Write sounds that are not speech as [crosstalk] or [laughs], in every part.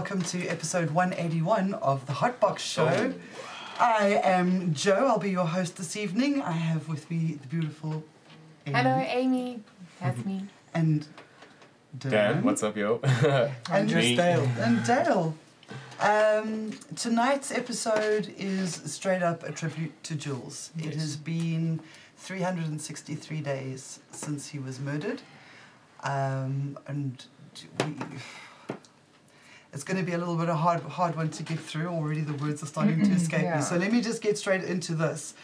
Good evening and welcome to episode 181 of the Hotbox Show. Oh. I am Joe. I'll be your host this evening. I have with me the beautiful Amy Hello, Amy. That's me. and Dan. Dan, what's up, yo? [laughs] and just Dale. And Dale. Um, tonight's episode is straight up a tribute to Jules. It has been 363 days since he was murdered. Um, and we, it's going to be a little bit of hard, hard one to get through. Already the words are starting to escape Yeah. me. So let me just get straight into this.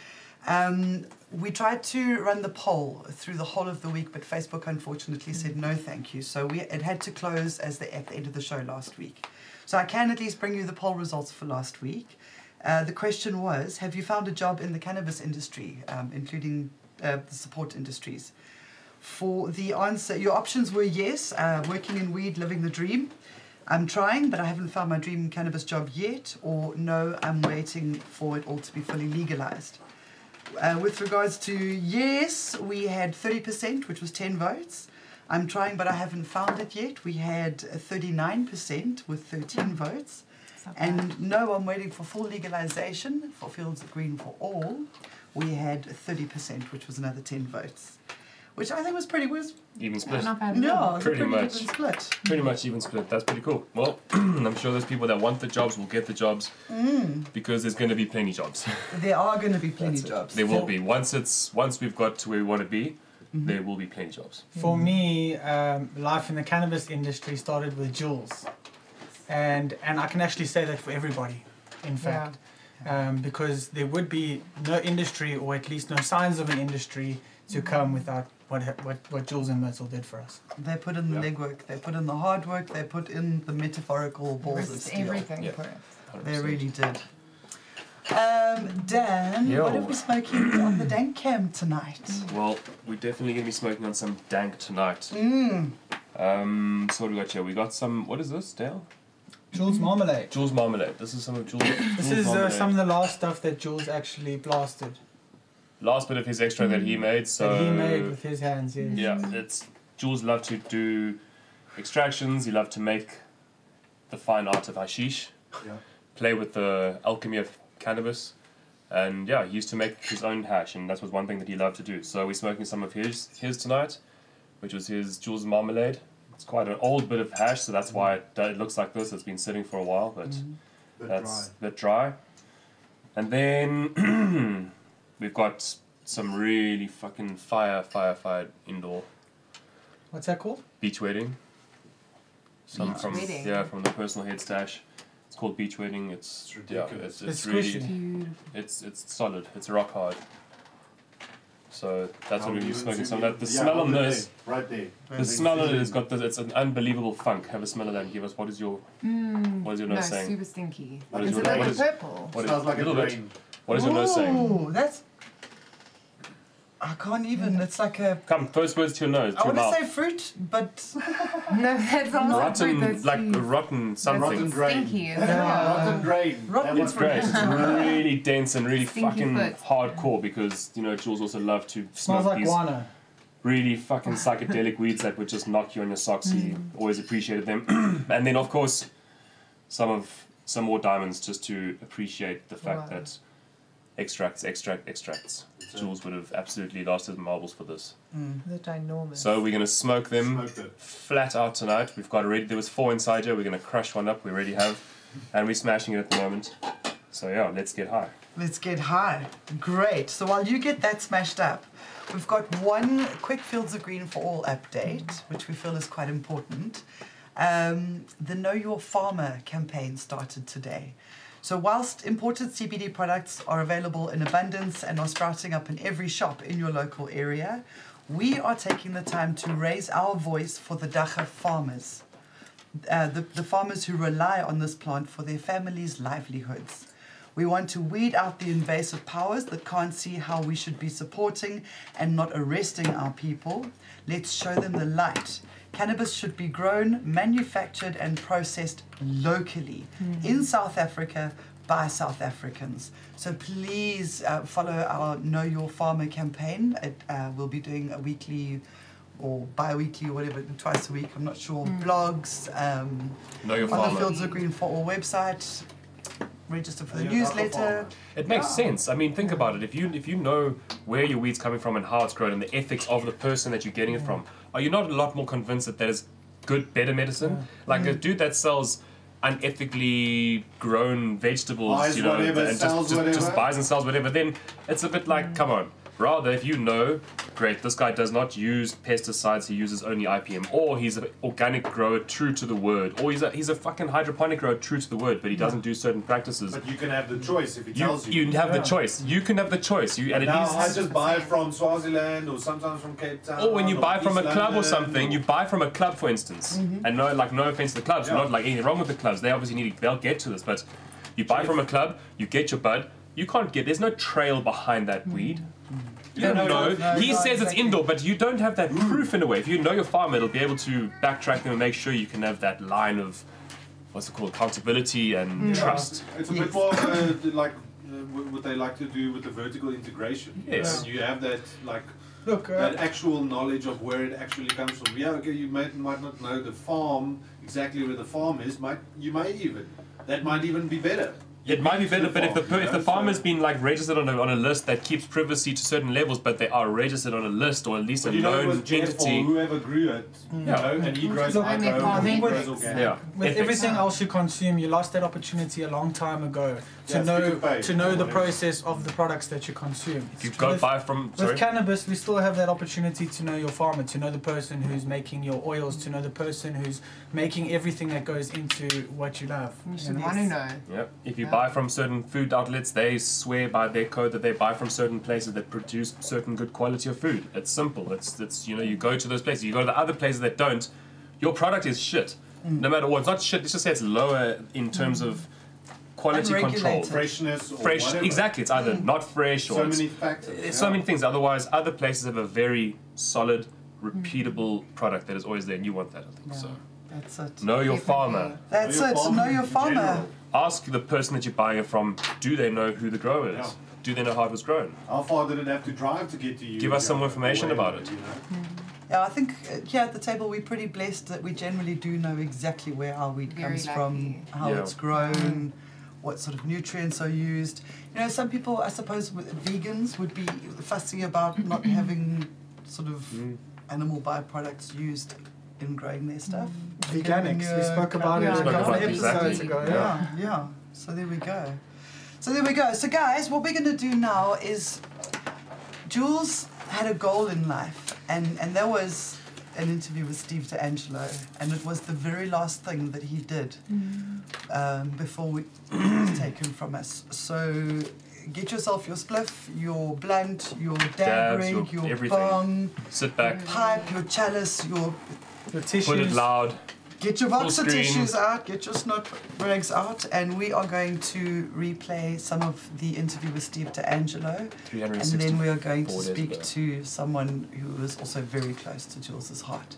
Um, we tried to run the poll through the whole of the week, but Facebook unfortunately said no, thank you. So we it had to close as the at the end of the show last week. So I can at least bring you the poll results for last week. Uh, the question was: Have you found a job in the cannabis industry, um, including uh, the support industries? For the answer, your options were yes, uh, working in weed, living the dream. I'm trying, but I haven't found my dream cannabis job yet. Or no, I'm waiting for it all to be fully legalized. Uh, with regards to yes, we had 30%, which was 10 votes. I'm trying, but I haven't found it yet. We had uh, 39% with 13 votes. And no, I'm waiting for full legalization for Fields of Green for all. We had 30%, which was another 10 votes, which I think was pretty was even split. Not bad. no, all. it was a Pretty pretty much. even split. Pretty much even split. That's pretty cool. Well, [clears throat] I'm sure those people that want the jobs will get the jobs because there's going to be plenty jobs. [laughs] There are going to be plenty That's jobs. There will be. Once it's once we've got to where we want to be, there will be plenty of jobs. For me, um, life in the cannabis industry started with Jules, and and I can actually say that for everybody, in fact, um, because there would be no industry, or at least no signs of an industry, to come without what what what Jules and Myrtle did for us. They put in the Yeah. legwork. They put in the hard work. They put in the metaphorical balls of steel. everything Yeah. for it. 100%. They really did. Um, Dan, Yo. what are we smoking on the dank cam tonight? Well, we're definitely going to be smoking on some dank tonight. Mm. Um, so what do we got here? We got some. What is this, Dale? Jules marmalade. Jules marmalade. This is some of Jules. This Jules is uh, some of the last stuff that Jules actually blasted. Last bit of his extra that he mm. made. So that he made with his hands. Yes. Yeah, it's Jules loved to do extractions. He loved to make the fine art of hashish, Yeah. play with the alchemy of cannabis, and yeah, he used to make his own hash, and that was one thing that he loved to do. So we're smoking some of his his tonight, which was his Jules marmalade. It's quite an old bit of hash, so that's why it, mm. it looks like this. It's been sitting for a while, but mm. Bit that's dry. a bit dry. And then [clears throat] [clears throat] we've got some really fucking fire, fire, fire indoor What's that called? beach wedding. Some Beach from wedding. yeah from the personal head stash. It's called beach wedding. It's, It's yeah, ridiculous. it's, it's, It's really squishy. It's it's solid. It's rock hard. So that's How what we're you smoking. would Some see of that. The yeah, smell on over this. there, Right there. The smell on it has got the, it's an unbelievable funk. Have a smell of that and give us what is your Mm, what is your no, nose saying? super stinky. What is is it your- like a is- purple? What is Smells like a a little bit? drain. What is your nose saying? Ooh, that's. I can't even. It's like a. Come, first words to your nose, to I your want mouth. to say fruit, but [laughs] No, that's not rotten, fruit, that's like huge. rotten That's something. Rotten grain. Stinky. as Yeah. well. Rotten grain. Rotten That It's was- great. It's really dense and really Stinky fucking foot. hardcore because you know Jules also loved to Smells smoke like these guano. really fucking psychedelic [laughs] weeds that would just knock you on your socks. He mm. always appreciated them, [clears throat] and then of course some of some more diamonds just to appreciate the fact Wow. that extracts, extract, extracts. It's Jules would have absolutely lost his marbles for this. The ginormous. So we're gonna smoke them Smoked it. flat out tonight. We've got already. There was four inside here. We're gonna crush one up. We already have, and we're smashing it at the moment. So yeah, let's get high. let's get high. Great. So while you get that smashed up, we've got one quick Fields of Green for All update, which we feel is quite important. Um, the Know Your Farmer campaign started today. So, whilst imported CBD products are available in abundance and are sprouting up in every shop in your local area, we are taking the time to raise our voice for the Dagga farmers, uh, the, the farmers who rely on this plant for their families' livelihoods. We want to weed out the invasive powers that can't see how we should be supporting and not arresting our people. Let's show them the light. Cannabis should be grown, manufactured, and processed locally in South Africa by South Africans. So please uh, follow our Know Your Farmer campaign. It, uh, we'll be doing a weekly or bi-weekly or whatever, twice a week. I'm not sure. Mm. Blogs. Um, Know your on the. Fields of Green for All website. Register for the And you're not a newsletter. It makes Yeah. sense. I mean, think about it. If you if you know where your weed's coming from and how it's grown and the ethics of the person that you're getting it from, are you not a lot more convinced that that is good, better medicine? Like a dude that sells unethically grown vegetables, Buys you know, whatever, and just, just, just buys and sells whatever, then it's a bit like, mm. come on. Rather, if you know, great, this guy does not use pesticides, he uses only IPM, or he's an organic grower true to the word, or he's a, he's a fucking hydroponic grower true to the word, but he doesn't do certain practices. But you can have the choice if he You, tells you. you have the choice. You can have the choice. You and it now is. I just buy from Swaziland or sometimes from Cape Town. or when you buy from a East club or London something, you buy from a club, for instance, mm-hmm. and no, like no offense to the clubs, Yeah. not like anything wrong with the clubs. They obviously need, they'll get to this, but you buy from a club, you get your bud. You can't get. There's no trail behind that mm-hmm. weed. You Yeah, don't no, know. no, he no, says it's indoor, but you don't have that proof in a way. If you know your farmer, it'll be able to backtrack them and make sure you can have that line of what's it called, accountability and trust. It's a Yes. bit more uh, like uh, what they like to do with the vertical integration. Yes. And you have that like Look, uh, that actual knowledge of where it actually comes from. Yeah, okay, you might might not know the farm exactly where the farm is. Might you may even that might even be better. It might be better, but if the farm, per, if the farmer's so- been like registered on a, on a list that keeps privacy to certain levels, but they are registered on a list or at least a But you know, it was known Jeff or entity. whoever grew it, you Yeah. know, and he grows Look, and hydro, they're and he farming. grows organic. Yeah, with ethics. everything else you consume, you lost that opportunity a long time ago to Yeah, know to know the process of the products that you consume. If you go with, buy from sorry, with cannabis, we still have that opportunity to know your farmer, to know the person who's making your oils, to know the person who's making everything that goes into what you love. You you should want to know. yeah. If you Yeah. buy from certain food outlets, they swear by their code that they buy from certain places that produce certain good quality of food. It's simple. It's it's you know you go to those places. You go to the other places that don't. Your product is shit. Mm. No matter what, it's not shit. Let's just say it's lower in terms of quality control. Freshness or Fresh, whatever. exactly. It's either mm. not fresh or So it's many factors. There's so many things. Otherwise, other places have a very solid, mm. repeatable product that is always there, and you want that. I think so. That's it. Know your farmer. That's Know your it. farmer Know your in farmer. General. Ask the person that you're buying it from. Do they know who the grower is? Yeah. Do they know how it was grown? How far did it have to drive to get to you? Give us some Yeah, information about whatever, it. You know? Yeah, I think uh, here at the table we're pretty blessed that we generally do know exactly where our wheat Very comes from, how Yeah. it's grown, what sort of nutrients are used. You know, some people, I suppose, vegans would be fussy about not having sort of Mm. animal byproducts used in growing their stuff. Chicken Veganics. We manure, spoke about it Yeah, a couple of episodes exactly. ago. Yeah, yeah. So there we go. So there we go. So guys, what we're going to do now is Jules had a goal in life, and and there was an interview with Steve DeAngelo, and it was the very last thing that he did um, before we [clears throat] was taken from us. So. Get yourself your spliff, your blunt, your dab Dabs, rig, your your, everything. bong, Sit back, pipe, your chalice, your The tissues. put it loud. Get your Full boxer screen. tissues out, get your snot rags out, and we are going to replay some of the interview with Steve DeAngelo. And then we are going to speak ago. to someone who is also very close to Jules's heart.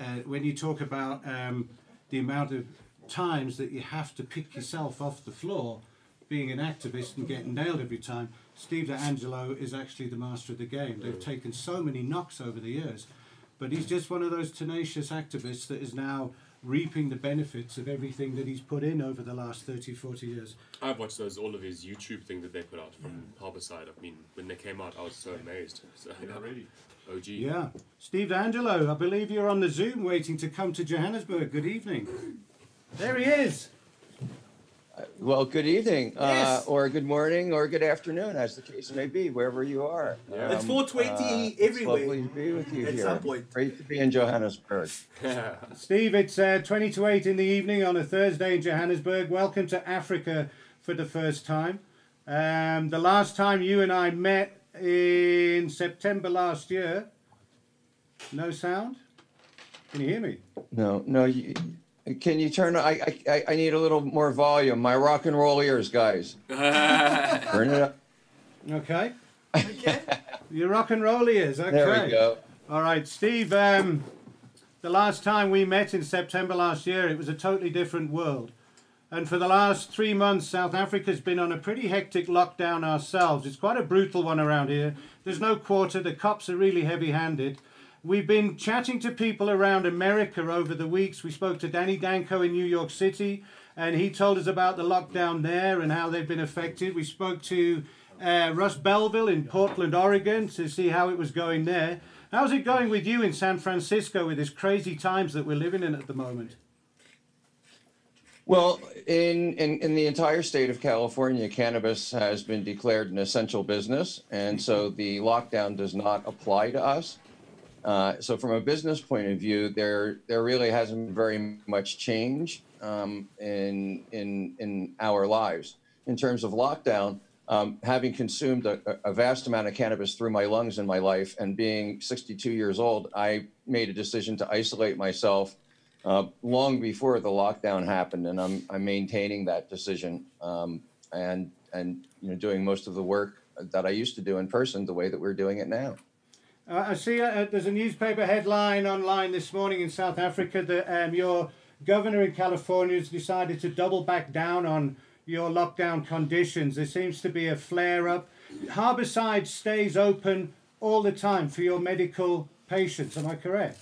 uh, when you talk about um, the amount of times that you have to pick yourself off the floor, being an activist and getting nailed every time, Steve DeAngelo is actually the master of the game. They've mm. taken so many knocks over the years, but he's just one of those tenacious activists that is now reaping the benefits of everything that he's put in over the last 30, 40 years. I've watched those all of his YouTube thing that they put out from Harborside. I mean, when they came out, I was so amazed. [laughs] So, really. OG. Yeah. Steve DeAngelo, I believe you're on the Zoom waiting to come to Johannesburg. Good evening. There he is. Well, good evening, uh, or good morning, or good afternoon, as the case may be, wherever you are. Yeah. It's 4:20 uh, everywhere. It's lovely to be with you At here. some point. Great to be in Johannesburg. [laughs] Steve, it's uh, 20 to 8 in the evening on a Thursday in Johannesburg. Welcome to Africa for the first time. Um, the last time you and I met in September last year. No sound? Can you hear me? No, no. You, can you turn? I, I, I need a little more volume. My rock and roll ears, guys. [laughs] Turn it up. Okay. Okay. [laughs] Your rock and roll ears. Okay. There we go. All right, Steve. Um, The last time we met in September last year, it was a totally different world. And for the last three months, South Africa's been on a pretty hectic lockdown ourselves. It's quite a brutal one around here. There's no quarter, the cops are really heavy handed. We've been chatting to people around America over the weeks. We spoke to Danny Danko in New York City, and he told us about the lockdown there and how they've been affected. We spoke to uh, Russ Belville in Portland, Oregon, to see how it was going there. How's it going with you in San Francisco with these crazy times that we're living in at the moment? Well, in, in, in the entire state of California, cannabis has been declared an essential business, and so the lockdown does not apply to us. Uh, so, from a business point of view, there there really hasn't been very much change um, in in in our lives in terms of lockdown. Um, having consumed a, a vast amount of cannabis through my lungs in my life, and being 62 years old, I made a decision to isolate myself uh, long before the lockdown happened, and I'm I'm maintaining that decision um, and and you know doing most of the work that I used to do in person the way that we're doing it now. Uh, I see uh, there's a newspaper headline online this morning in South Africa that um, your governor in California has decided to double back down on your lockdown conditions. There seems to be a flare up. Harborside stays open all the time for your medical patients. Am I correct?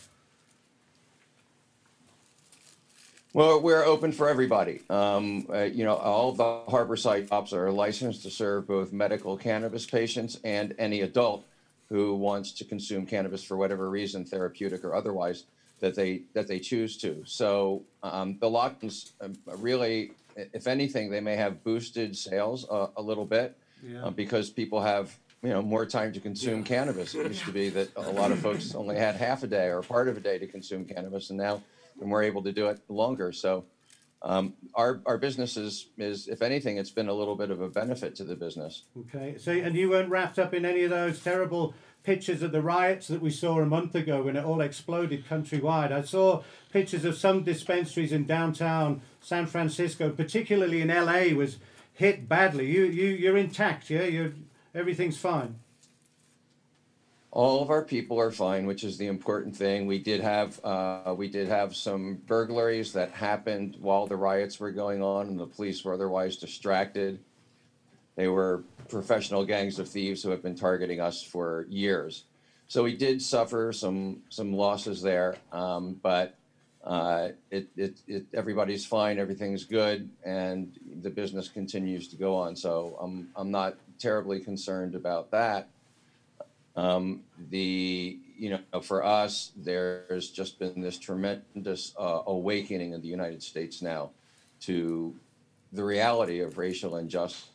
Well, we're open for everybody. Um, uh, you know, all the Harborside shops are licensed to serve both medical cannabis patients and any adult who wants to consume cannabis for whatever reason, therapeutic or otherwise, that they that they choose to. So um, the lockdowns uh, really, if anything, they may have boosted sales a, a little bit Yeah. uh, because people have you know more time to consume cannabis. It used to be that a lot of folks only had half a day or part of a day to consume cannabis, and now we're able to do it longer. So. Um, our, our business is, is, if anything, it's been a little bit of a benefit to the business. Okay. So, and you weren't wrapped up in any of those terrible pictures of the riots that we saw a month ago when it all exploded countrywide. I saw pictures of some dispensaries in downtown San Francisco, particularly in LA, was hit badly. You, you, you're intact, yeah. You're everything's fine. All of our people are fine, which is the important thing. We did have uh, we did have some burglaries that happened while the riots were going on, and the police were otherwise distracted. They were professional gangs of thieves who have been targeting us for years. So we did suffer some some losses there, um, but uh, it, it, it everybody's fine, everything's good, and the business continues to go on. So I'm I'm not terribly concerned about that. Um, the you know for us, there's just been this tremendous uh, awakening in the United States now to the reality of racial injustice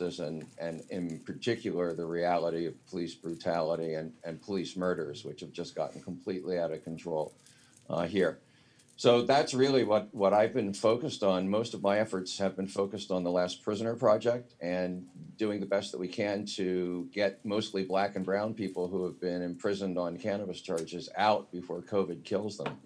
and and in particular the reality of police brutality and, and police murders, which have just gotten completely out of control uh, here. So that's really what, what I've been focused on. Most of my efforts have been focused on the Last Prisoner Project and doing the best that we can to get mostly black and brown people who have been imprisoned on cannabis charges out before COVID kills them.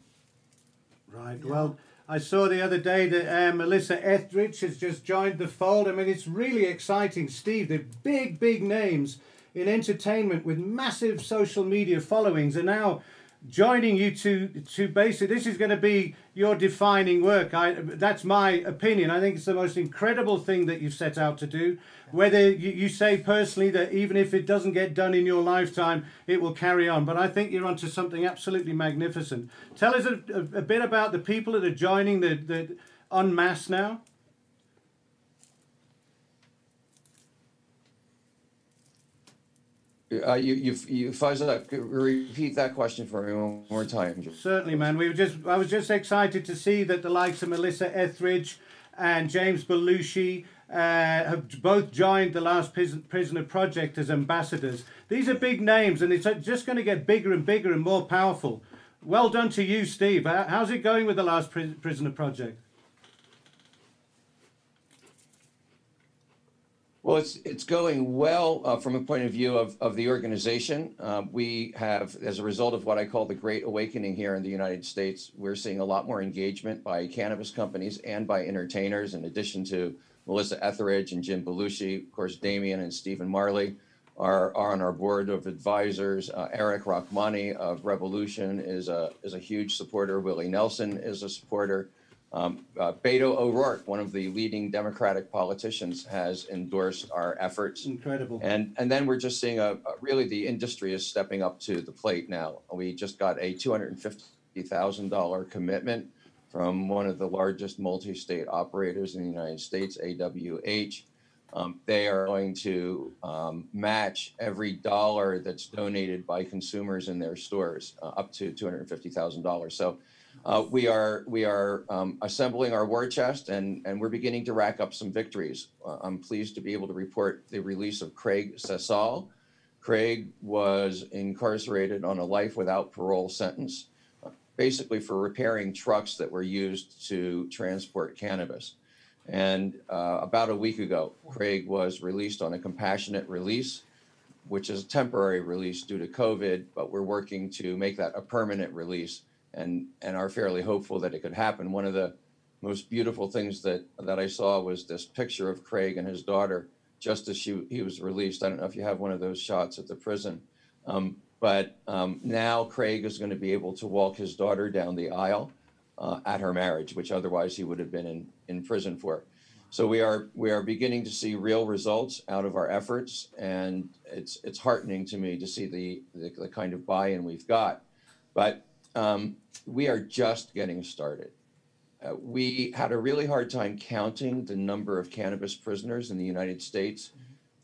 Right. Well, I saw the other day that uh, Melissa Etheridge has just joined the fold. I mean, it's really exciting, Steve. The big, big names in entertainment with massive social media followings are now joining you to to basically this is going to be your defining work. I that's my opinion. I think it's the most incredible thing that you've set out to do. Whether you, you say personally that even if it doesn't get done in your lifetime it will carry on. But i think you're onto something absolutely magnificent. Tell us a, a, a bit about the people that are joining the the en masse now Uh, you, you, you up. Repeat that question for me one more time. Certainly, man. We were just I was just excited to see that the likes of Melissa Etheridge and James Belushi uh, have both joined the Last Prisoner Project as ambassadors. These are big names, and it's uh, just going to get bigger and bigger and more powerful. Well done to you, Steve. How's it going with the Last Prisoner Project? Well, it's it's going well uh, from a point of view of, of the organization. Um, we have, as a result of what I call the Great Awakening here in the United States, we're seeing a lot more engagement by cannabis companies and by entertainers. In addition to Melissa Etheridge and Jim Belushi, of course, Damien and Stephen Marley are, are on our board of advisors. Uh, Eric Rachmani of Revolution is a, is a huge supporter. Willie Nelson is a supporter. Um, uh, Beto O'Rourke, one of the leading Democratic politicians, has endorsed our efforts. Incredible. And, and then we're just seeing a, a- really the industry is stepping up to the plate now. We just got a $250,000 commitment from one of the largest multi-state operators in the United States, AWH. Um, they are going to um, match every dollar that's donated by consumers in their stores, uh, up to $250,000. So uh, we are we are um, assembling our war chest, and and we're beginning to rack up some victories. Uh, I'm pleased to be able to report the release of Craig Cesal. Craig was incarcerated on a life without parole sentence, uh, basically for repairing trucks that were used to transport cannabis. And uh, about a week ago, Craig was released on a compassionate release, which is a temporary release due to COVID, but we're working to make that a permanent release and, and are fairly hopeful that it could happen. One of the most beautiful things that, that I saw was this picture of Craig and his daughter just as she, he was released. I don't know if you have one of those shots at the prison. Um, but um, now Craig is going to be able to walk his daughter down the aisle uh, at her marriage, which otherwise he would have been in, in prison for. So we are we are beginning to see real results out of our efforts, and it's it's heartening to me to see the the, the kind of buy-in we've got. But we are just getting started. Uh, we had a really hard time counting the number of cannabis prisoners in the United States,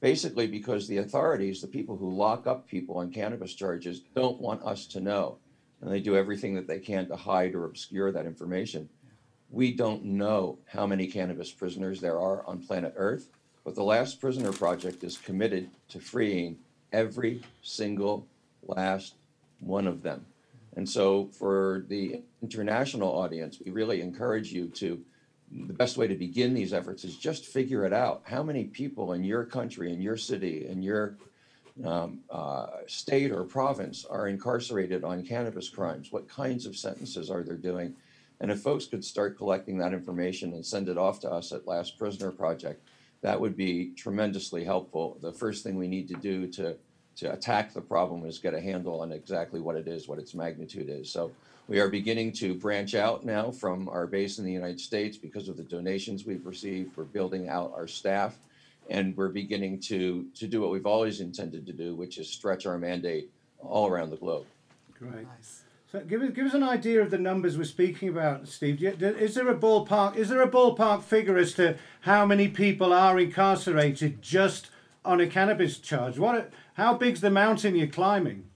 basically because the authorities, the people who lock up people on cannabis charges, don't want us to know. And they do everything that they can to hide or obscure that information. We don't know how many cannabis prisoners there are on planet Earth, but the Last Prisoner Project is committed to freeing every single last one of them. And so for the international audience, we really encourage you to, the best way to begin these efforts is just figure it out. How many people in your country, in your city, in your um, uh, state or province are incarcerated on cannabis crimes? What kinds of sentences are they doing? And if folks could start collecting that information and send it off to us at Last Prisoner Project, that would be tremendously helpful. The first thing we need to do to to attack the problem is get a handle on exactly what it is, what its magnitude is. So we are beginning to branch out now from our base in the United States because of the donations we've received. We're building out our staff, and we're beginning to to do what we've always intended to do, which is stretch our mandate all around the globe. Great. Nice. So give us give us an idea of the numbers we're speaking about, Steve. Do you- Is there a ballpark? Is there a ballpark figure as to how many people are incarcerated just on a cannabis charge? What? How big's the mountain you're climbing?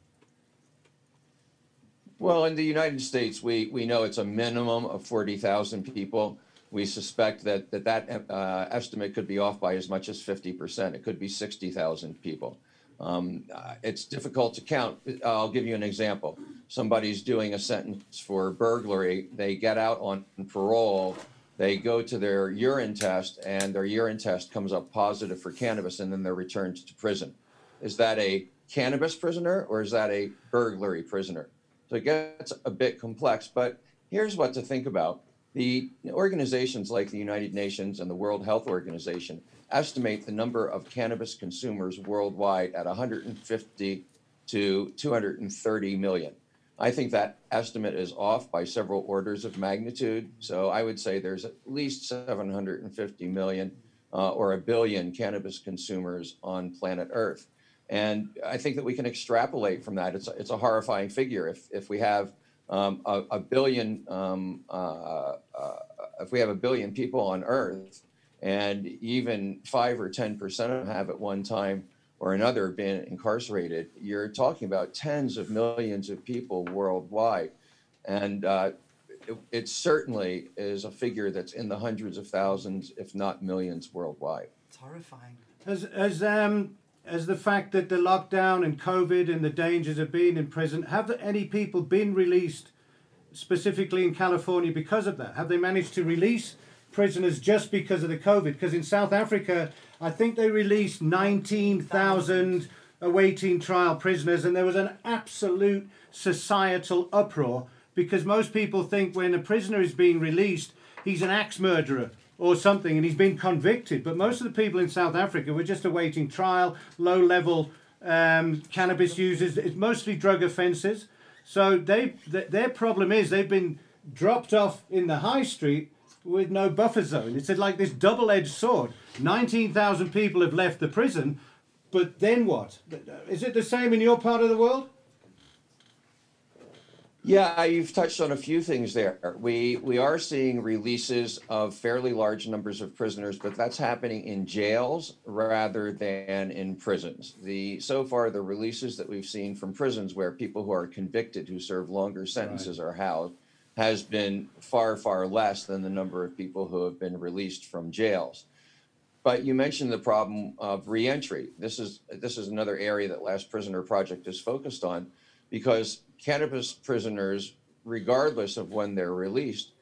Well, in the United States, we, we know it's a minimum of 40,000 people. We suspect that that, that uh, estimate could be off by as much as 50%. It could be 60,000 people. Um, uh, it's difficult to count. I'll give you an example. Somebody's doing a sentence for burglary. They get out on parole. They go to their urine test, and their urine test comes up positive for cannabis, and then they're returned to prison. Is that a cannabis prisoner or is that a burglary prisoner? So it gets a bit complex, but here's what to think about. The organizations like the United Nations and the World Health Organization estimate the number of cannabis consumers worldwide at 150 to 230 million. I think that estimate is off by several orders of magnitude. So I would say there's at least 750 million uh, or a billion cannabis consumers on planet Earth. And I think that we can extrapolate from that. It's a, it's a horrifying figure. If, if we have um, a, a billion, um, uh, uh, if we have a billion people on Earth, and even five or ten percent of them have at one time or another been incarcerated, you're talking about tens of millions of people worldwide, and uh, it, it certainly is a figure that's in the hundreds of thousands, if not millions, worldwide. It's horrifying. As as um as the fact that the lockdown and COVID and the dangers of being in prison, have any people been released specifically in California because of that? Have they managed to release prisoners just because of the COVID? Because in South Africa, I think they released 19,000 awaiting trial prisoners, and there was an absolute societal uproar because most people think when a prisoner is being released, he's an axe murderer or something and he's been convicted. But most of the people in South Africa were just awaiting trial, low level um, cannabis users. It's mostly drug offences. So they th- their problem is they've been dropped off in the high street with no buffer zone. It's like this double-edged sword. Nineteen thousand people have left the prison, but then what? Is it the same in your part of the world? Yeah, you've touched on a few things there. We we are seeing releases of fairly large numbers of prisoners, but that's happening in jails rather than in prisons. The so far the releases that we've seen from prisons where people who are convicted who serve longer sentences are housed has been far far less than the number of people who have been released from jails. But you mentioned the problem of reentry. This is this is another area that Last Prisoner Project is focused on because cannabis prisoners, regardless of when they're released,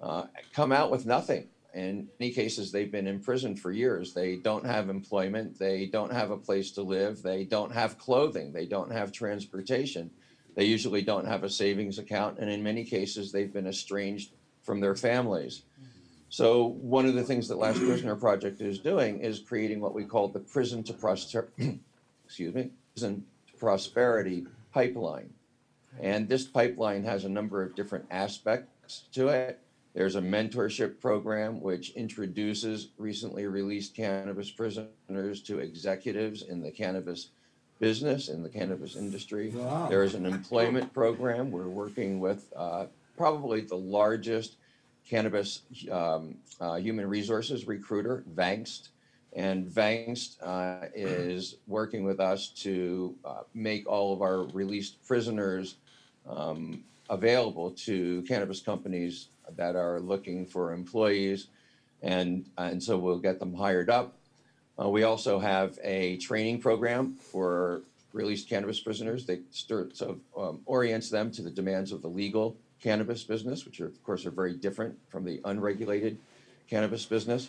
uh, come out with nothing. In many cases, they've been in prison for years. They don't have employment. They don't have a place to live. They don't have clothing. They don't have transportation. They usually don't have a savings account. And in many cases, they've been estranged from their families. So, one of the things that Last Prisoner Project is doing is creating what we call the prison to [clears throat] excuse me, prison to prosperity pipeline. And this pipeline has a number of different aspects to it. There's a mentorship program which introduces recently released cannabis prisoners to executives in the cannabis business, in the cannabis industry. Wow. There is an employment program. We're working with uh, probably the largest cannabis um, uh, human resources recruiter, Vangst. And Vangst uh, is working with us to uh, make all of our released prisoners um, available to cannabis companies that are looking for employees. And, and so we'll get them hired up. Uh, we also have a training program for released cannabis prisoners. They start, so, um, orients them to the demands of the legal cannabis business, which are, of course are very different from the unregulated cannabis business.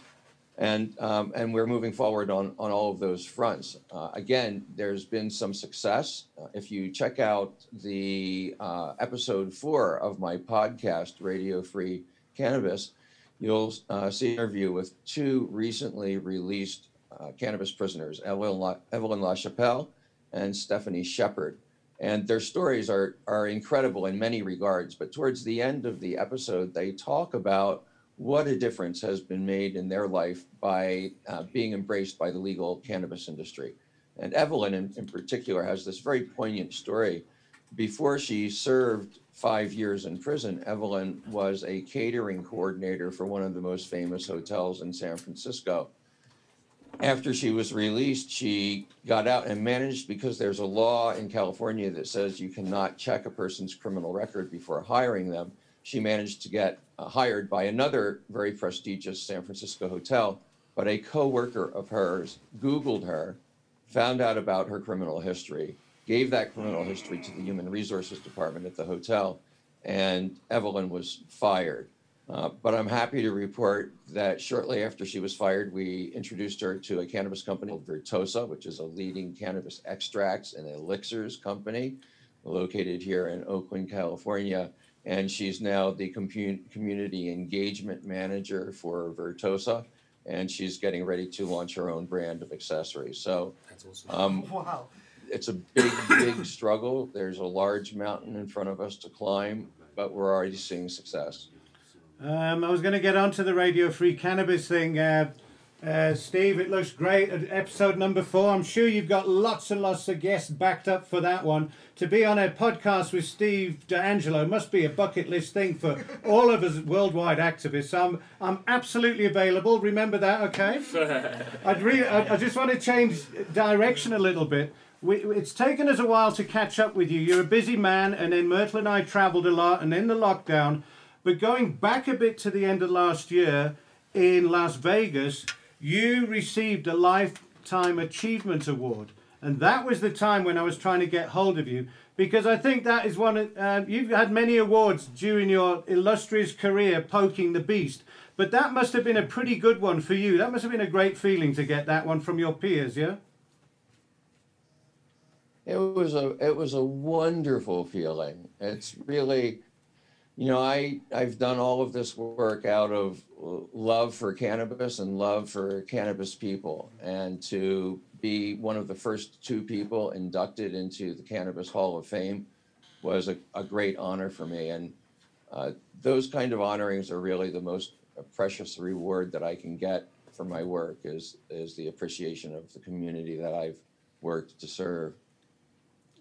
And, um, and we're moving forward on, on all of those fronts. Uh, again, there's been some success. Uh, if you check out the uh, episode four of my podcast, Radio Free Cannabis, you'll uh, see an interview with two recently released uh, cannabis prisoners, Evelyn, La- Evelyn LaChapelle and Stephanie Shepard. And their stories are, are incredible in many regards. But towards the end of the episode, they talk about what a difference has been made in their life by uh, being embraced by the legal cannabis industry. And Evelyn, in, in particular, has this very poignant story. Before she served five years in prison, Evelyn was a catering coordinator for one of the most famous hotels in San Francisco. After she was released, she got out and managed because there's a law in California that says you cannot check a person's criminal record before hiring them she managed to get uh, hired by another very prestigious San Francisco hotel. But a coworker of hers Googled her, found out about her criminal history, gave that criminal history to the human resources department at the hotel, and Evelyn was fired. Uh, but I'm happy to report that shortly after she was fired, we introduced her to a cannabis company called Vertosa, which is a leading cannabis extracts and elixirs company located here in Oakland, California and she's now the compu- community engagement manager for Vertosa, and she's getting ready to launch her own brand of accessories. So That's awesome. um, [laughs] Wow. it's a big, big struggle. There's a large mountain in front of us to climb, but we're already seeing success. Um, I was going to get onto the Radio Free Cannabis thing. Uh, uh, Steve, it looks great at episode number four. I'm sure you've got lots and lots of guests backed up for that one. To be on a podcast with Steve DeAngelo must be a bucket list thing for all of us worldwide activists. I'm, I'm absolutely available. Remember that, okay? [laughs] I'd really, I, I just want to change direction a little bit. We, it's taken us a while to catch up with you. You're a busy man, and then Myrtle and I travelled a lot, and then the lockdown. But going back a bit to the end of last year in Las Vegas, you received a Lifetime Achievement Award. And that was the time when I was trying to get hold of you because I think that is one. Of, uh, you've had many awards during your illustrious career poking the beast, but that must have been a pretty good one for you. That must have been a great feeling to get that one from your peers, yeah? It was a it was a wonderful feeling. It's really You know, I, I've done all of this work out of love for cannabis and love for cannabis people. And to be one of the first two people inducted into the Cannabis Hall of Fame was a, a great honor for me. And uh, those kind of honorings are really the most precious reward that I can get for my work is, is the appreciation of the community that I've worked to serve.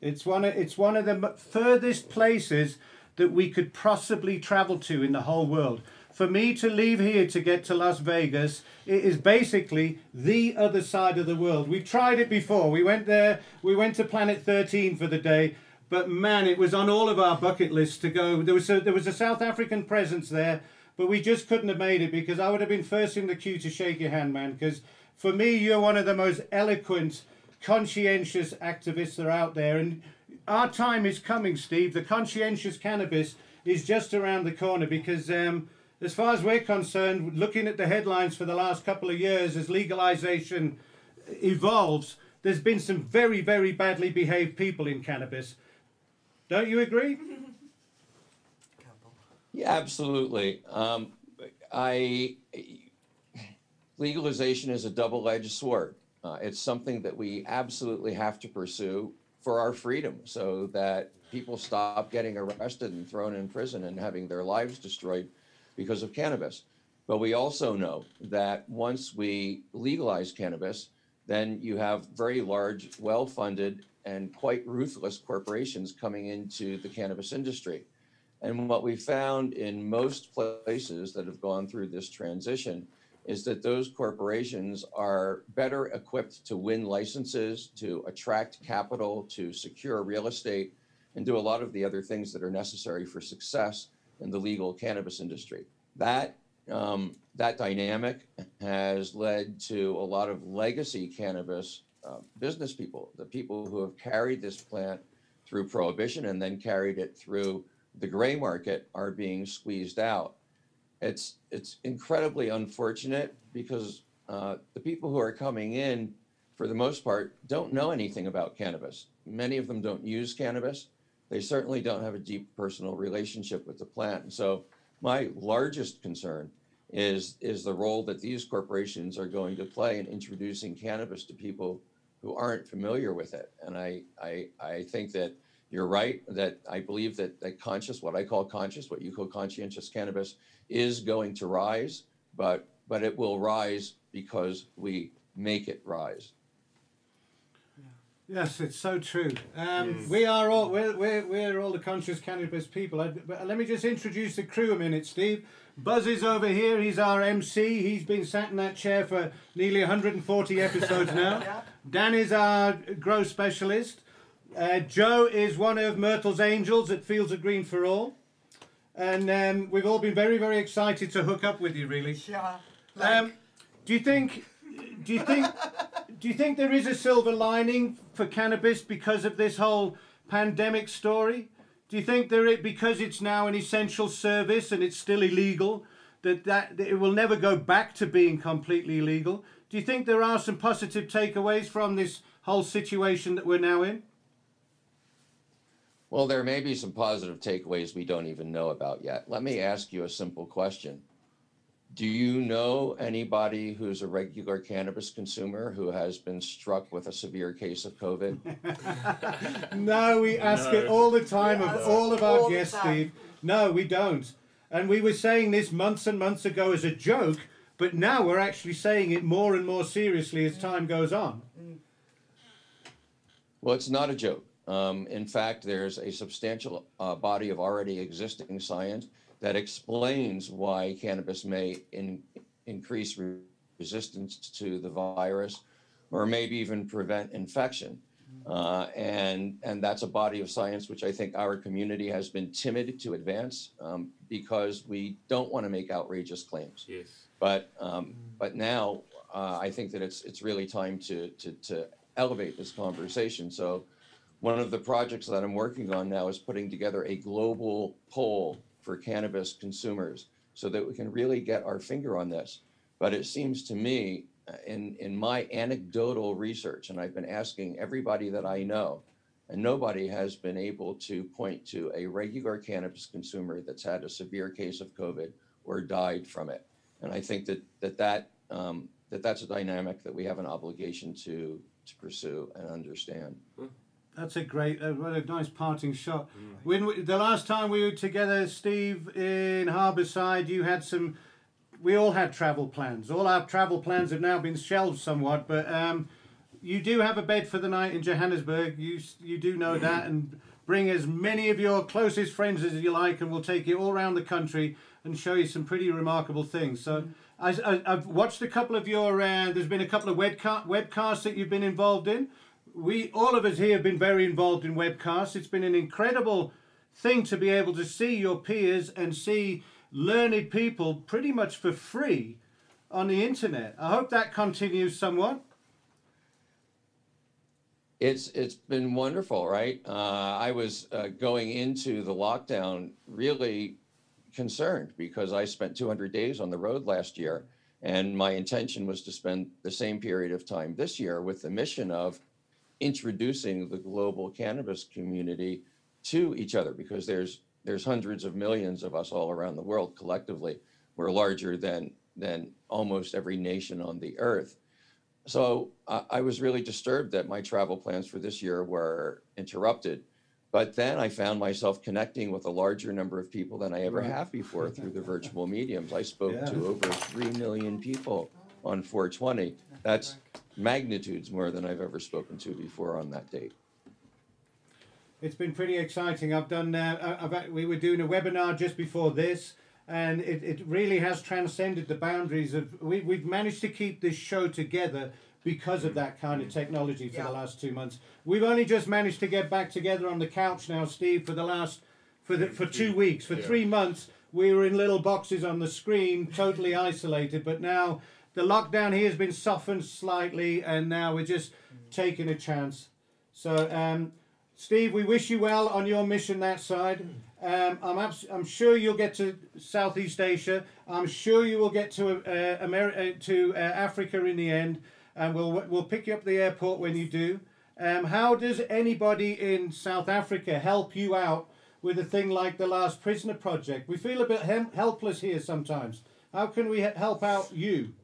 It's one of, it's one of the furthest places that we could possibly travel to in the whole world. For me to leave here to get to Las Vegas, it is basically the other side of the world. We've tried it before. We went there, we went to Planet 13 for the day, but man, it was on all of our bucket lists to go. There was a, there was a South African presence there, but we just couldn't have made it because I would have been first in the queue to shake your hand, man. Because for me, you're one of the most eloquent, conscientious activists that are out there, and our time is coming, Steve. The conscientious cannabis is just around the corner because, um, as far as we're concerned, looking at the headlines for the last couple of years as legalization evolves, there's been some very, very badly behaved people in cannabis. Don't you agree? [laughs] Yeah, absolutely. Um, I legalization is a double-edged sword. Uh, it's something that we absolutely have to pursue for our freedom, so that people stop getting arrested and thrown in prison and having their lives destroyed because of cannabis. But we also know that once we legalize cannabis, then you have very large, well-funded, and quite ruthless corporations coming into the cannabis industry. And what we found in most places that have gone through this transition is that those corporations are better equipped to win licenses, to attract capital, to secure real estate, and do a lot of the other things that are necessary for success in the legal cannabis industry. That um, that dynamic has led to a lot of legacy cannabis uh, business people, the people who have carried this plant through prohibition and then carried it through the gray market are being squeezed out. It's it's incredibly unfortunate because uh, the people who are coming in, for the most part, don't know anything about cannabis. Many of them don't use cannabis. They certainly don't have a deep personal relationship with the plant. And so, my largest concern is is the role that these corporations are going to play in introducing cannabis to people who aren't familiar with it. And I I, I think that you're right that I believe that, that conscious, what I call conscious, what you call conscientious cannabis, is going to rise, but but it will rise because we make it rise. Yes, it's so true. Um, We are all we're, we're, we're all the conscious cannabis people. I, but let me just introduce the crew a minute, Steve. Buzz is over here. He's our MC. He's been sat in that chair for nearly 140 episodes now. [laughs] Dan is our grow specialist. Uh, Joe is one of Myrtle's angels at Fields of Green for All. And um, we've all been very, very excited to hook up with you, really. Yeah. Um, do you think? Do you think? do you think there is a silver lining for cannabis because of this whole pandemic story? Do you think there it because it's now an essential service and it's still illegal that, that that it will never go back to being completely illegal? Do you think there are some positive takeaways from this whole situation that we're now in? Well, there may be some positive takeaways we don't even know about yet. Let me ask you a simple question. Do you know anybody who's a regular cannabis consumer who has been struck with a severe case of COVID? [laughs] No, we ask it all the time We of all of our all guests. Steve. No, we don't. And we were saying this months and months ago as a joke, but now we're actually saying it more and more seriously as time goes on. Well, it's not a joke. Um, in fact, there's a substantial uh, body of already existing science that explains why cannabis may in, increase re- resistance to the virus or maybe even prevent infection. Uh, and, and that's a body of science which I think our community has been timid to advance um, because we don't want to make outrageous claims. Yes. But um, but now uh, I think that it's it's really time to, to to elevate this conversation. So one of the projects that I'm working on now is putting together a global poll for cannabis consumers so that we can really get our finger on this. But it seems to me uh, in in my anecdotal research, and I've been asking everybody that I know, And nobody has been able to point to a regular cannabis consumer that's had a severe case of COVID or died from it. And I think that that that um, that that's a dynamic that we have an obligation to to pursue and understand. That's a great, uh, what a nice parting shot. When we, the last time we were together, Steve, in Harbourside, you had some. We all had travel plans. All our travel plans have now been shelved somewhat, but um, you do have a bed for the night in Johannesburg. You you do know that, and bring as many of your closest friends as you like, and we'll take you all around the country and show you some pretty remarkable things. So. I, I, I've watched a couple of your. Uh, there's been a couple of webca- webcasts that you've been involved in we all of us here have been very involved in webcasts. It's been an incredible thing to be able to see your peers and see learned people pretty much for free on the internet. I hope that continues somewhat. It's it's been wonderful, right? Uh, I was uh, going into the lockdown really concerned because I spent 200 days on the road last year, and my intention was to spend the same period of time this year with the mission of introducing the global cannabis community to each other because there's there's hundreds of millions of us all around the world collectively. We're larger than than almost every nation on the earth. So I, I was really disturbed that my travel plans for this year were interrupted. But then I found myself connecting with a larger number of people than I ever Right. have before through the virtual [laughs] mediums. I spoke Yeah. to over 3 million people on 420. That's magnitudes more than I've ever spoken to before on that date. It's been pretty exciting. I've done. Uh, I- I've, we were doing a webinar just before this, and it, it really has transcended the boundaries of. We, we've managed to keep this show together because of that kind of technology for Yeah. the last two months. We've only just managed to get back together on the couch now, Steve, for the last for the for two weeks. For Yeah. three months, we were in little boxes on the screen, totally isolated. But now the lockdown here has been softened slightly, and now we're just taking a chance. So. Um, Steve, we wish you well on your mission that side. Um, I'm, abs- I'm sure you'll get to Southeast Asia. I'm sure you will get to uh, Ameri- uh, to uh, Africa in the end, and we'll we'll pick you up at the airport when you do. Um, how does anybody in South Africa help you out with a thing like the Last Prisoner Project? We feel a bit hem- helpless here sometimes. How can we help out you?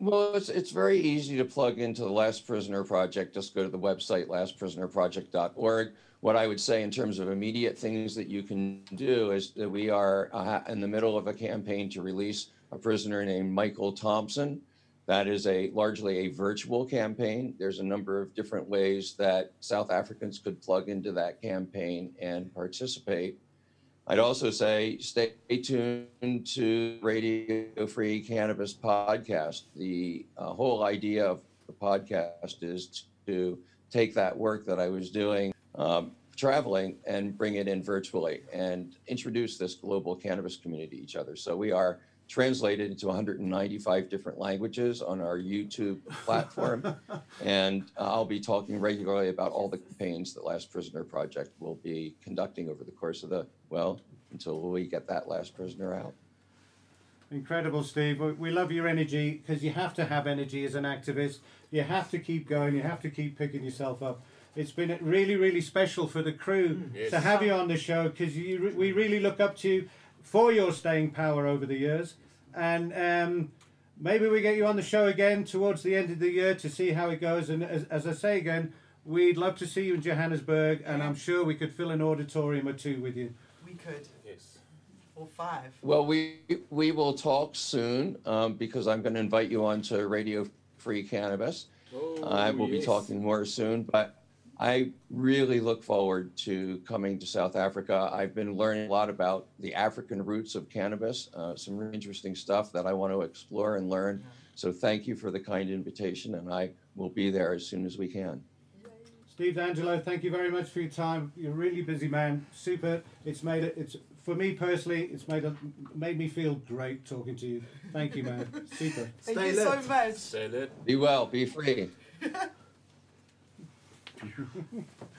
Well, it's, it's very easy to plug into the Last Prisoner Project. Just go to the website, lastprisonerproject.org. What I would say in terms of immediate things that you can do is that we are uh, in the middle of a campaign to release a prisoner named Michael Thompson. That is a largely a virtual campaign. There's a number of different ways that South Africans could plug into that campaign and participate. I'd also say stay tuned to Radio Free Cannabis podcast. The uh, whole idea of the podcast is to take that work that I was doing um, traveling and bring it in virtually and introduce this global cannabis community to each other. So we are translated into 195 different languages on our YouTube platform. [laughs] and uh, I'll be talking regularly about all the campaigns that Last Prisoner Project will be conducting over the course of the, well, until we get that last prisoner out. Incredible, Steve. We- We love your energy because you have to have energy as an activist. You have to keep going. You have to keep picking yourself up. It's been really, really special for the crew to have you on the show because we really look up to you for your staying power over the years. And um, maybe we get you on the show again towards the end of the year to see how it goes. And as, as I say again, we'd love to see you in Johannesburg, and I'm sure we could fill an auditorium or two with you. We could, Yes. or five. Well, we we will talk soon um, because I'm going to invite you on to Radio Free Cannabis. I will be talking more soon, but I really look forward to coming to South Africa. I've been learning a lot about the African roots of cannabis, uh, some really interesting stuff that I want to explore and learn. So thank you for the kind invitation, and I will be there as soon as we can. Steve DeAngelo, thank you very much for your time. You're a really busy man. Super. It's made it. It's for me personally. It's made a, made me feel great talking to you. Thank you, man. [laughs] Super. Thank Stay you so much. Stay lit. Be well, be free. [laughs] to [laughs]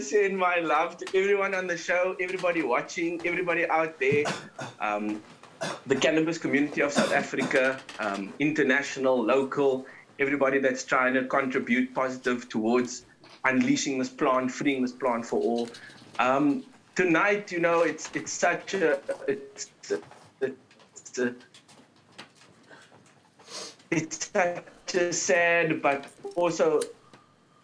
send my love to everyone on the show, everybody watching, everybody out there, um, the cannabis community of South Africa, um, international, local, everybody that's trying to contribute positive towards unleashing this plant, freeing this plant for all. Um, tonight, you know, it's it's such a it's it's a, it's such a sad, but also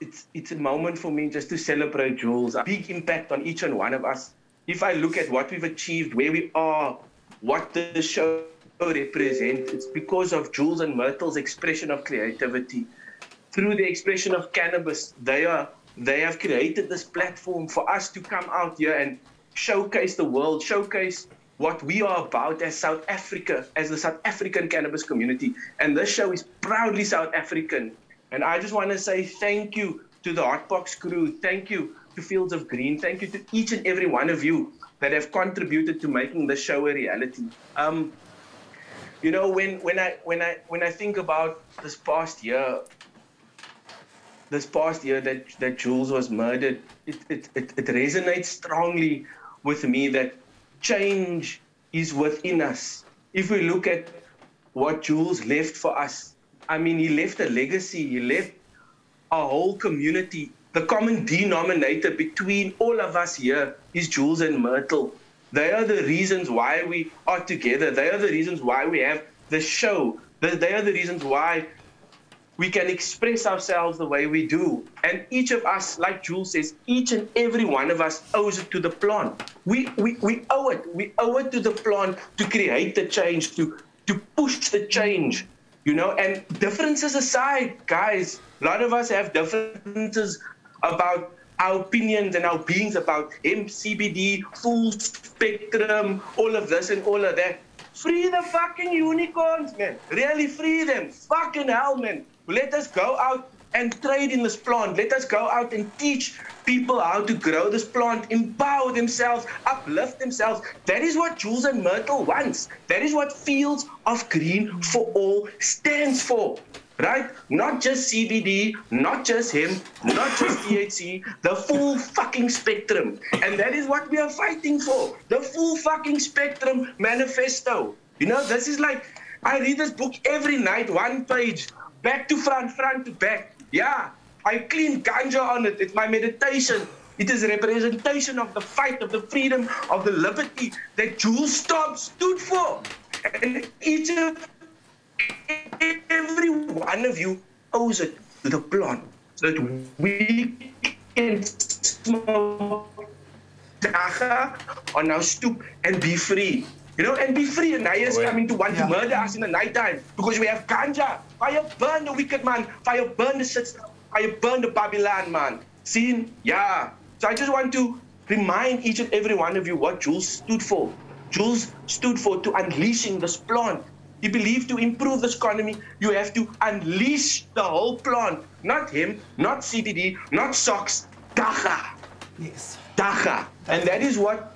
it's it's a moment for me just to celebrate Jules. A big impact on each and one of us. If I look at what we've achieved, where we are, what the show represents, it's because of Jules and Myrtle's expression of creativity. Through the expression of cannabis, they are they have created this platform for us to come out here and showcase the world, showcase what we are about as South Africa, as the South African cannabis community. And this show is proudly South African. And I just want to say thank you to the Hotbox crew. Thank you to Fields of Green. Thank you to each and every one of you that have contributed to making the show a reality. Um, you know, when, when I when I when I think about this past year, this past year that, that Jules was murdered, it, it, it, it resonates strongly with me that change is within us. If we look at what Jules left for us, I mean, he left a legacy, he left a whole community. The common denominator between all of us here is Jules and Myrtle. They are the reasons why we are together. They are the reasons why we have the show. They are the reasons why we can express ourselves the way we do. And each of us, like Jules says, each and every one of us owes it to the plant. We, we, we owe it. We owe it to the plant to create the change, to, to push the change. You know, and differences aside, guys, a lot of us have differences about our opinions and our beings about MCBD, full spectrum, all of this and all of that. Free the fucking unicorns, man. Really free them. Fucking hell, man. Let us go out and trade in this plant. Let us go out and teach people how to grow this plant, empower themselves, uplift themselves. That is what Jules and Myrtle wants. That is what Fields of Green for All stands for. Right? Not just CBD, not just hemp, not just [coughs] THC, the full fucking spectrum. And that is what we are fighting for. The full fucking spectrum manifesto. You know, this is like, I read this book every night, one page, back to front, front to back. Yeah, I clean ganja on it. It's my meditation. It is a representation of the fight, of the freedom, of the liberty that Jules Stobbs stood for. And each of every one of you owes it to the plant so that we can smoke dagga on our stoop and be free. You know, and be free. And is Wait. coming to want Yeah. to murder us in the night time because we have ganja. Fire burn the wicked man. Fire burn the system. Fire burn the Babylon man. See? Yeah. So I just want to remind each and every one of you what Jules stood for. Jules stood for to unleashing this plant. He believed to improve this economy, you have to unleash the whole plant. Not him, not CBD, not socks, dagga. Yes. Dagga. And that is what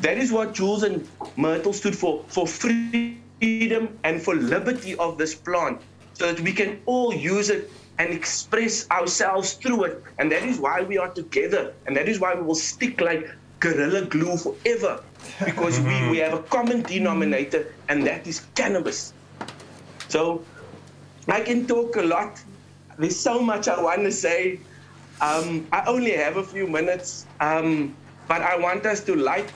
that is what Jules and Myrtle stood for for freedom and for liberty of this plant so that we can all use it and express ourselves through it. And that is why we are together and that is why we will stick like gorilla glue forever because we, we have a common denominator and that is cannabis. So I can talk a lot. There's so much I want to say. Um, I only have a few minutes, um, but I want us to light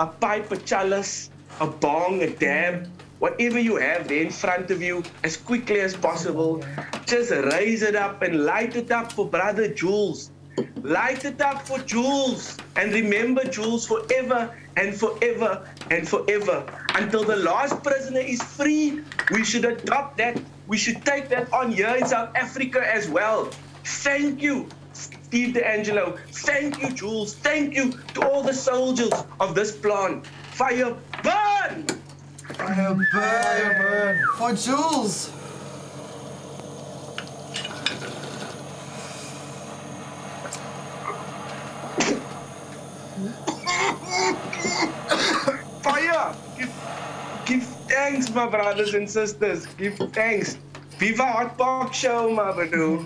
a pipe, a chalice, a bong, a dab, whatever you have there in front of you as quickly as possible. Just raise it up and light it up for Brother Jules. Light it up for Jules. And remember Jules forever and forever and forever. Until the last prisoner is free, we should adopt that. We should take that on here in South Africa as well. Thank you, Steve DeAngelo. Thank you, Jules. Thank you to all the soldiers of this plant. Fire burn! Fire burn. For Jules. Fire! Give, give thanks, my brothers and sisters. Give thanks. Viva Hotbox Show, my bro.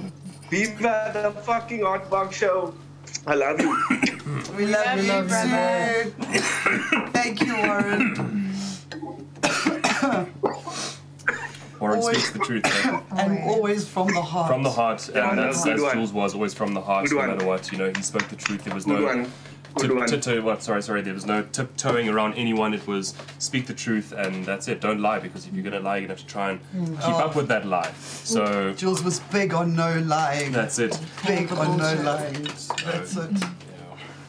Viva the fucking Hotbox Show. I love you. We love you, love you, too. Thank you, Warren. Warren Always- speaks the truth. eh? [laughs] And Always. always from the heart. From the heart, and no, that's as one. Jules was always from the heart, Good no one. matter what. You know, he spoke the truth. There was Good no one. Good tip, one. tiptoe. What? Sorry, sorry. There was no tiptoeing around anyone. It was speak the truth, and that's it. Don't lie, because if you're gonna lie, you're gonna have to try and keep Oh. up with that lie. So Jules was big on no lying. that's it. big on no lying. That's it.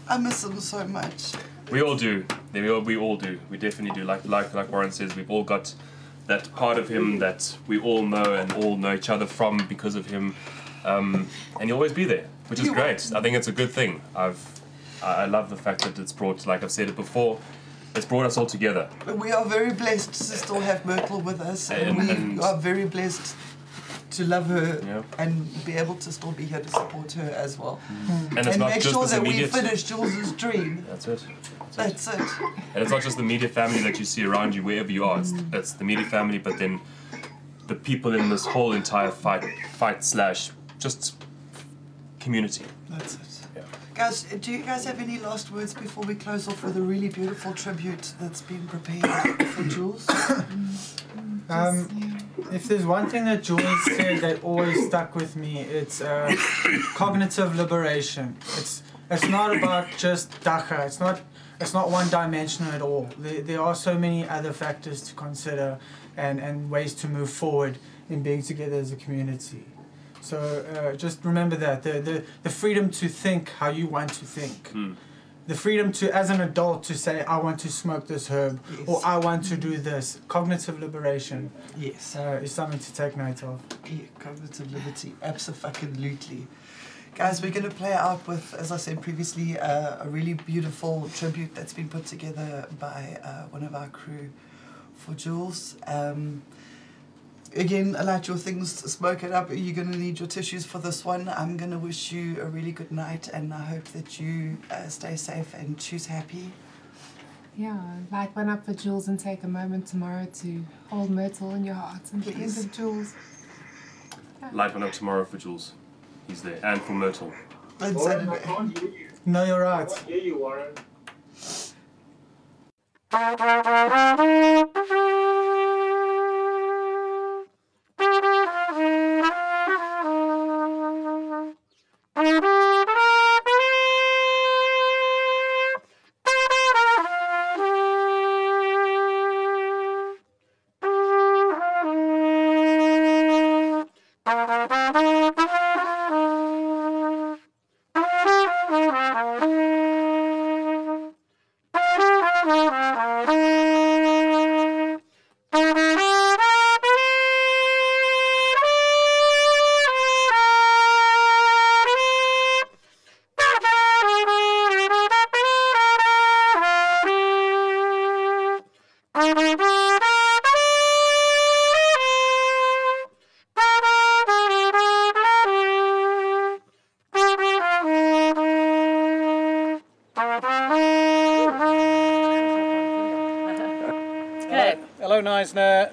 I miss him so much. We all do. We all, we all do. We definitely do. Like like like Warren says, we've all got that part of him that we all know and all know each other from because of him, um, and he'll always be there, which is You- great. I think it's a good thing. I've I love the fact that it's brought, like I've said it before, it's brought us all together. We are very blessed to still have Myrtle with us, and, And- we and- are very blessed to love her Yeah. and be able to still be here to support her as well. Mm-hmm. And it's and not make just sure that we finish Jules's dream. That's it. That's it. And it's not just the media family that you see around you wherever you are. It's, mm-hmm. it's the media family, but then the people in this whole entire fight, fight slash just community. That's it. Yeah. Guys, do you guys have any last words before we close off with a really beautiful tribute that's been prepared for Jules? [coughs] Um, if there's one thing that Jules said that always stuck with me, it's uh, cognitive liberation. It's it's not about just dagga. It's not it's not one dimensional at all. There, there are so many other factors to consider and, and ways to move forward in being together as a community. So uh, just remember that the, the the freedom to think how you want to think. Hmm. The freedom to, as an adult, to say, I want to smoke this herb, or I want to do this. Cognitive liberation Yes. uh, is something to take note of. Yeah, cognitive liberty, absolutely. Guys, we're going to play out with, as I said previously, uh, a really beautiful tribute that's been put together by uh, one of our crew for Jules. Um, again, light your things, smoke it up. You're going to need your tissues for this one. I'm going to wish you a really good night, and I hope that you uh, stay safe and choose happy. Yeah, light one up for Jules and take a moment tomorrow to hold Myrtle in your heart and think Please. of Jules. Light one up tomorrow for Jules. He's there. And for Myrtle. On Saturday. No, you're right. Hello, [laughs]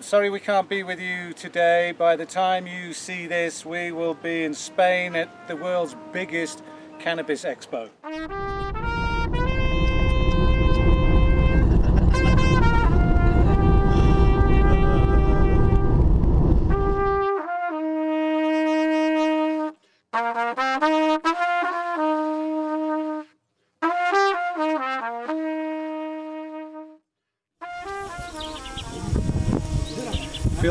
Sorry we can't be with you today. By the time you see this, we will be in Spain at the world's biggest cannabis expo.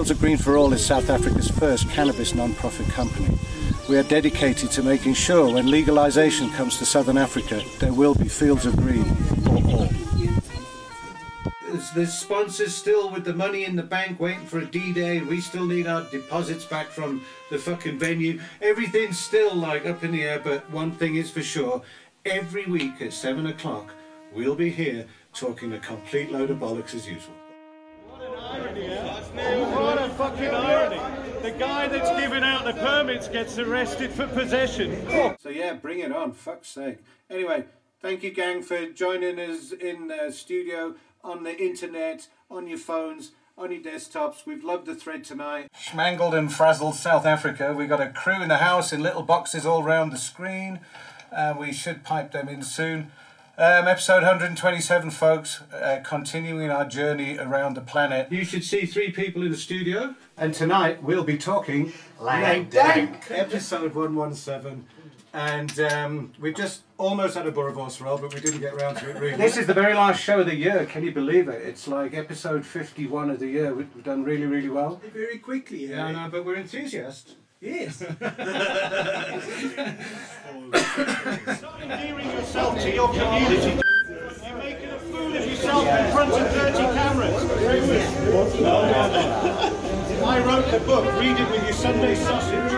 Fields of Green for All is South Africa's first cannabis non-profit company. We are dedicated to making sure when legalization comes to Southern Africa, there will be Fields of Green for all. There's sponsors still with the money in the bank waiting for a D-Day. We still need our deposits back from the fucking venue. Everything's still like up in the air, but one thing is for sure. Every week at 7 o'clock, we'll be here talking a complete load of bollocks as usual. What an a fucking irony. The guy that's giving out the permits gets arrested for possession. So yeah, bring it on, fuck's sake. Anyway, thank you gang for joining us in the studio, on the internet, on your phones, on your desktops. We've loved the thread tonight. Schmangled and frazzled South Africa. We've got a crew in the house in little boxes all round the screen. and we should pipe them in soon. Um, episode 127, folks, uh, continuing our journey around the planet. You should see three people in the studio, and tonight we'll be talking Lank Dank, episode 117. And um, we've just almost had a Borovos roll, but we didn't get around to it really. This is the very last show of the year, can you believe it? It's like episode 51 of the year. We've done really, really well. Very quickly, Yeah, no, but we're enthusiasts. Yes. [laughs] Stop endearing yourself to your community. You're making a fool of yourself in front of 30 cameras. No, no, no. I wrote the book. Read it with your Sunday sausage.